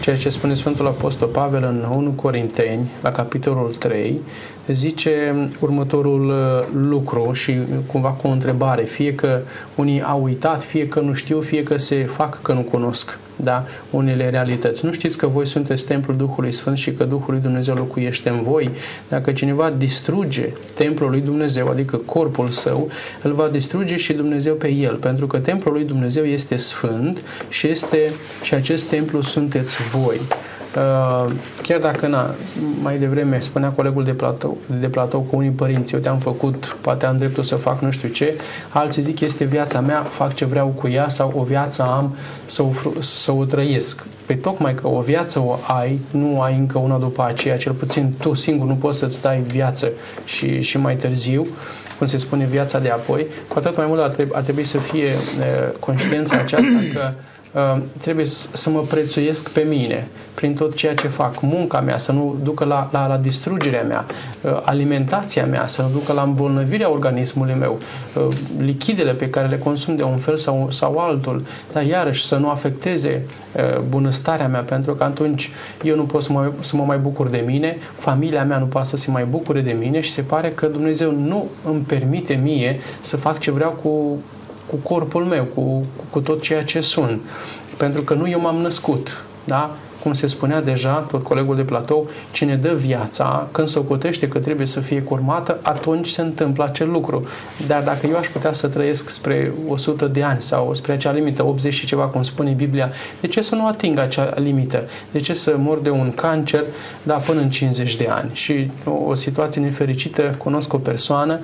ceea ce spune Sfântul Apostol Pavel în 1 Corinteni, la capitolul 3, zice următorul uh, lucru și cumva cu o întrebare, fie că unii au uitat, fie că nu știu, fie că se fac că nu cunosc da, unele realități. Nu știți că voi sunteți templul Duhului Sfânt și că Duhul lui Dumnezeu locuiește în voi? Dacă cineva distruge templul lui Dumnezeu, adică corpul său, îl va distruge și Dumnezeu pe el, pentru că templul lui Dumnezeu este sfânt și, este, și acest templu sunteți voi. Uh, chiar dacă na, mai devreme spunea colegul de platou, de platou cu unii părinți, eu te-am făcut, poate am dreptul să fac nu știu ce, alții zic este viața mea, fac ce vreau cu ea sau o viață am să o, să o trăiesc. Păi tocmai că o viață o ai, nu ai încă una după aceea, cel puțin tu singur nu poți să-ți dai viață și, și mai târziu, cum se spune, viața de apoi, cu atât mai mult ar trebui, ar trebui să fie uh, conștiința aceasta că uh, trebuie să mă prețuiesc pe mine prin tot ceea ce fac, munca mea să nu ducă la, la, la distrugerea mea, uh, alimentația mea să nu ducă la îmbolnăvirea organismului meu, uh, lichidele pe care le consum de un fel sau, sau altul, dar iarăși să nu afecteze uh, bunăstarea mea, pentru că atunci eu nu pot să mă, să mă mai bucur de mine, familia mea nu poate să se mai bucure de mine și se pare că Dumnezeu nu îmi permite mie să fac ce vreau cu, cu corpul meu, cu, cu tot ceea ce sunt. Pentru că nu eu m-am născut. Da? cum se spunea deja, tot colegul de platou, cine dă viața, când se ocotește că trebuie să fie curmată, atunci se întâmplă acel lucru. Dar dacă eu aș putea să trăiesc spre 100 de ani sau spre acea limită, 80 și ceva, cum spune Biblia, de ce să nu ating acea limită? De ce să mor de un cancer, da, până în 50 de ani? Și o, o situație nefericită, cunosc o persoană,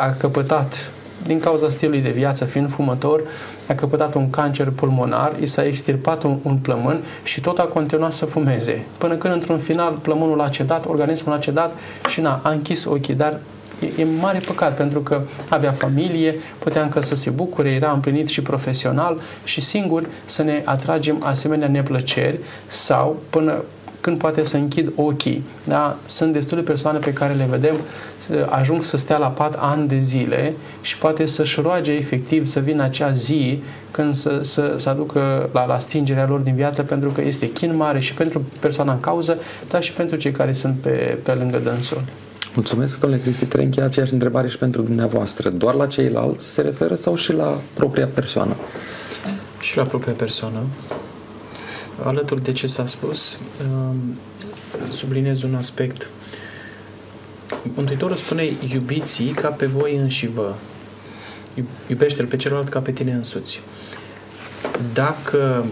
a căpătat din cauza stilului de viață, fiind fumător, a căpătat un cancer pulmonar, i s-a extirpat un, un plămân și tot a continuat să fumeze. Până când, într-un final, plămânul a cedat, organismul a cedat și na, a închis ochii, dar e, e mare păcat pentru că avea familie, putea încă să se bucure, era împlinit și profesional și singur să ne atragem asemenea neplăceri sau până când poate să închid ochii. Da? Sunt destule persoane pe care le vedem ajung să stea la pat ani de zile și poate să-și roage efectiv să vină acea zi când să, să, să aducă la, la stingerea lor din viață pentru că este chin mare și pentru persoana în cauză, dar și pentru cei care sunt pe, pe lângă dânsul. Mulțumesc, domnule Cristi. Trebuie încheia aceeași întrebare și pentru dumneavoastră. Doar la ceilalți se referă sau și la propria persoană? Și la propria persoană alături de ce s-a spus, um, subliniez un aspect. Mântuitorul spune, iubiți ca pe voi înși vă. Iubește-l pe celălalt ca pe tine însuți. Dacă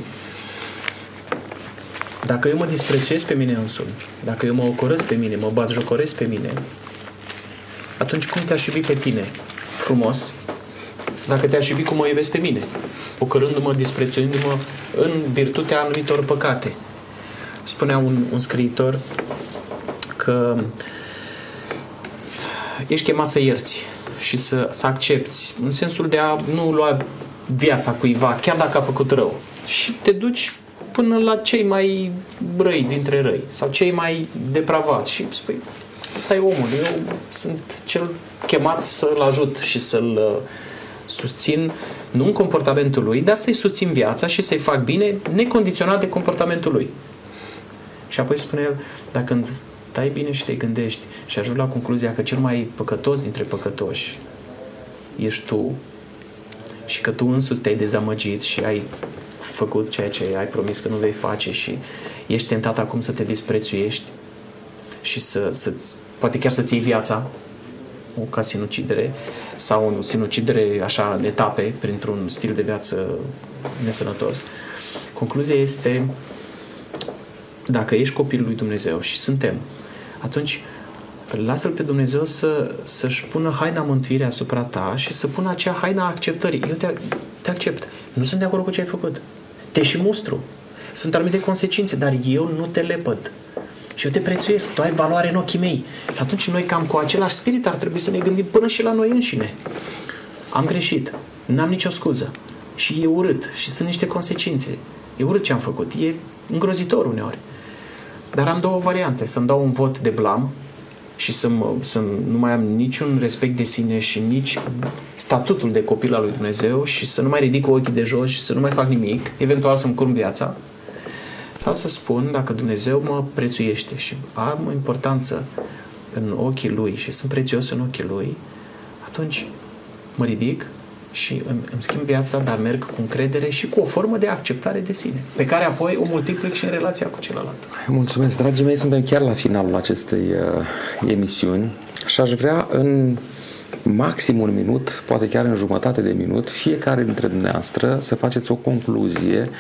dacă eu mă disprețuiesc pe mine însumi, dacă eu mă ocorăsc pe mine, mă bat jocoresc pe mine, atunci cum te-aș iubi pe tine? Frumos, dacă te-aș iubi cum mă iubesc pe mine ocărându-mă, disprețuindu-mă în virtutea anumitor păcate. Spunea un, un scriitor că ești chemat să ierți și să, să accepti, în sensul de a nu lua viața cuiva, chiar dacă a făcut rău. Și te duci până la cei mai răi dintre răi sau cei mai depravați și spui, ăsta e omul, eu sunt cel chemat să-l ajut și să-l uh, susțin nu în comportamentul lui, dar să-i susțin viața și să-i fac bine necondiționat de comportamentul lui. Și apoi spune el, dacă stai bine și te gândești și ajungi la concluzia că cel mai păcătos dintre păcătoși ești tu și că tu însuți te-ai dezamăgit și ai făcut ceea ce ai promis că nu vei face și ești tentat acum să te disprețuiești și să, să poate chiar să-ți iei viața ca sinucidere sau o sinucidere așa în etape printr-un stil de viață nesănătos. Concluzia este dacă ești copilul lui Dumnezeu și suntem, atunci lasă-L pe Dumnezeu să, să-și pună haina mântuirii asupra ta și să pună acea haina acceptării. Eu te, te accept. Nu sunt de acord cu ce ai făcut. Te și mustru. Sunt anumite consecințe, dar eu nu te lepăd. Și eu te prețuiesc, tu ai valoare în ochii mei. Și atunci noi cam cu același spirit ar trebui să ne gândim până și la noi înșine. Am greșit, n-am nicio scuză. Și e urât și sunt niște consecințe. E urât ce am făcut, e îngrozitor uneori. Dar am două variante. Să-mi dau un vot de blam și să, mă, să nu mai am niciun respect de sine și nici statutul de copil al lui Dumnezeu și să nu mai ridic ochii de jos și să nu mai fac nimic, eventual să-mi curm viața sau să spun dacă Dumnezeu mă prețuiește și am o importanță în ochii Lui și sunt prețios în ochii Lui, atunci mă ridic și îmi, îmi schimb viața, dar merg cu încredere și cu o formă de acceptare de sine, pe care apoi o multiplic și în relația cu celălalt. Mulțumesc, dragii mei, suntem chiar la finalul acestei uh, emisiuni și aș vrea în maxim un minut, poate chiar în jumătate de minut, fiecare dintre dumneavoastră să faceți o concluzie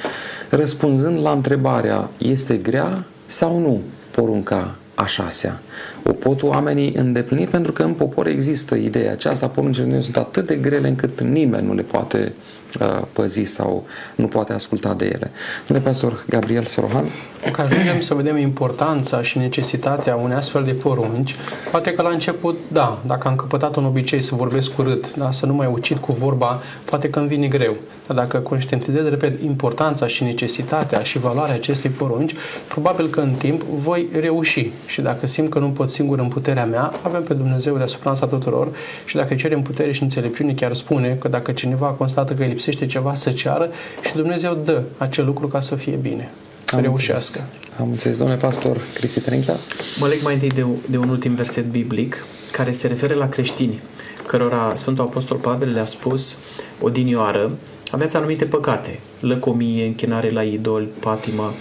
răspunzând la întrebarea este grea sau nu porunca a șasea. O pot oamenii îndeplini pentru că în popor există ideea aceasta, poruncile Dumnezeu sunt atât de grele încât nimeni nu le poate uh, păzi sau nu poate asculta de ele. Domnule pastor Gabriel Sorohan. Că ajungem să vedem importanța și necesitatea unei astfel de porunci, poate că la început, da, dacă am căpătat un obicei să vorbesc urât, da, să nu mai ucid cu vorba, poate că îmi vine greu. Dar dacă conștientizez, repet, importanța și necesitatea și valoarea acestei porunci, probabil că în timp voi reuși. Și dacă simt că nu pot singur în puterea mea, avem pe Dumnezeu deasupra asta tuturor și dacă cerem putere și înțelepciune, chiar spune că dacă cineva constată că îi lipsește ceva, să ceară și Dumnezeu dă acel lucru ca să fie bine să Am reușească. Înțeles. Am înțeles, domnule pastor Cristi Trenchea. Mă leg mai întâi de, de un ultim verset biblic care se referă la creștini, cărora Sfântul Apostol Pavel le-a spus odinioară, aveți anumite păcate, lăcomie, închinare la idol, patimă.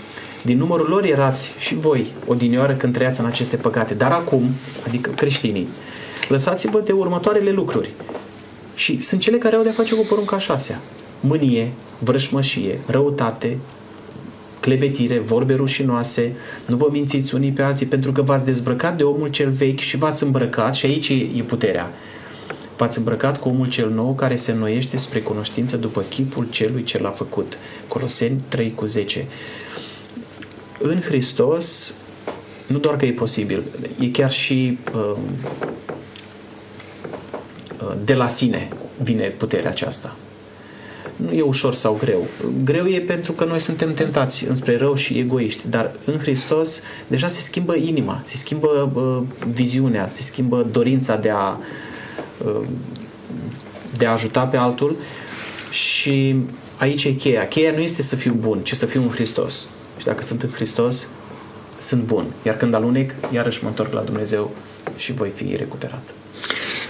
Din numărul lor erați și voi odinioară când trăiați în aceste păcate. Dar acum, adică creștinii, lăsați-vă de următoarele lucruri. Și sunt cele care au de-a face cu porunca șasea. Mânie, vrășmășie, răutate, clevetire, vorbe rușinoase, nu vă mințiți unii pe alții pentru că v-ați dezbrăcat de omul cel vechi și v-ați îmbrăcat, și aici e puterea, v-ați îmbrăcat cu omul cel nou care se înnoiește spre cunoștință după chipul celui ce l-a făcut. Coloseni 3 cu 10. În Hristos, nu doar că e posibil, e chiar și uh, de la sine vine puterea aceasta nu e ușor sau greu. Greu e pentru că noi suntem tentați înspre rău și egoiști, dar în Hristos deja se schimbă inima, se schimbă uh, viziunea, se schimbă dorința de a, uh, de a ajuta pe altul și aici e cheia. Cheia nu este să fiu bun, ci să fiu în Hristos. Și dacă sunt în Hristos, sunt bun. Iar când alunec, iarăși mă întorc la Dumnezeu și voi fi recuperat.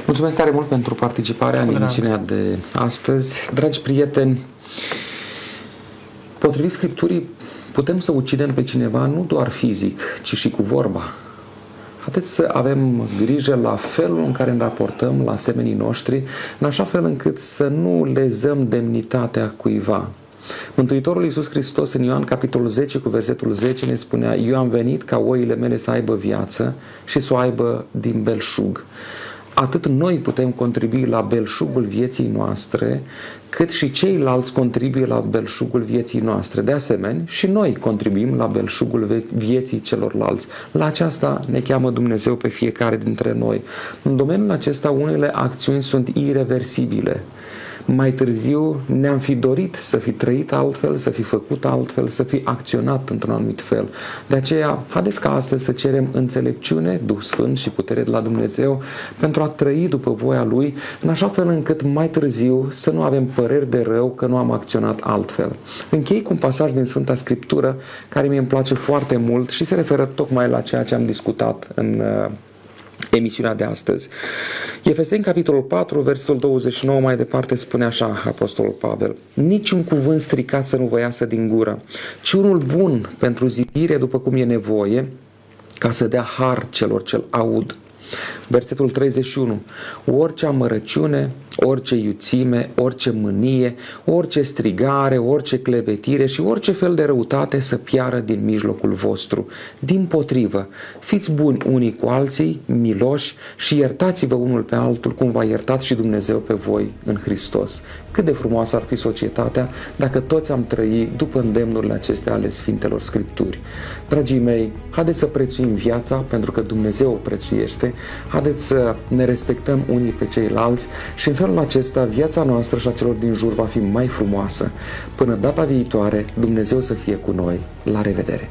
Mulțumesc tare mult pentru participarea în emisiunea de astăzi. Dragi prieteni, potrivit Scripturii, putem să ucidem pe cineva nu doar fizic, ci și cu vorba. Haideți să avem grijă la felul în care ne raportăm la semenii noștri, în așa fel încât să nu lezăm demnitatea cuiva. Mântuitorul Iisus Hristos în Ioan capitolul 10 cu versetul 10 ne spunea Eu am venit ca oile mele să aibă viață și să o aibă din belșug atât noi putem contribui la belșugul vieții noastre, cât și ceilalți contribuie la belșugul vieții noastre. De asemenea, și noi contribuim la belșugul vieții celorlalți. La aceasta ne cheamă Dumnezeu pe fiecare dintre noi. În domeniul acesta, unele acțiuni sunt irreversibile mai târziu ne-am fi dorit să fi trăit altfel, să fi făcut altfel, să fi acționat într-un anumit fel. De aceea, haideți ca astăzi să cerem înțelepciune, Duh Sfânt și putere de la Dumnezeu pentru a trăi după voia Lui, în așa fel încât mai târziu să nu avem păreri de rău că nu am acționat altfel. Închei cu un pasaj din Sfânta Scriptură care mi îmi place foarte mult și se referă tocmai la ceea ce am discutat în uh, emisiunea de astăzi. Efeseni, capitolul 4, versetul 29, mai departe spune așa Apostolul Pavel. Niciun cuvânt stricat să nu vă iasă din gură, ci unul bun pentru zidire după cum e nevoie, ca să dea har celor ce aud. Versetul 31. Orice amărăciune, orice iuțime, orice mânie, orice strigare, orice clevetire și orice fel de răutate să piară din mijlocul vostru. Din potrivă, fiți buni unii cu alții, miloși și iertați-vă unul pe altul cum v-a iertat și Dumnezeu pe voi în Hristos. Cât de frumoasă ar fi societatea dacă toți am trăi după îndemnurile acestea ale Sfintelor Scripturi. Dragii mei, haideți să prețuim viața pentru că Dumnezeu o prețuiește, haideți să ne respectăm unii pe ceilalți și în felul acesta viața noastră și a celor din jur va fi mai frumoasă. Până data viitoare, Dumnezeu să fie cu noi. La revedere!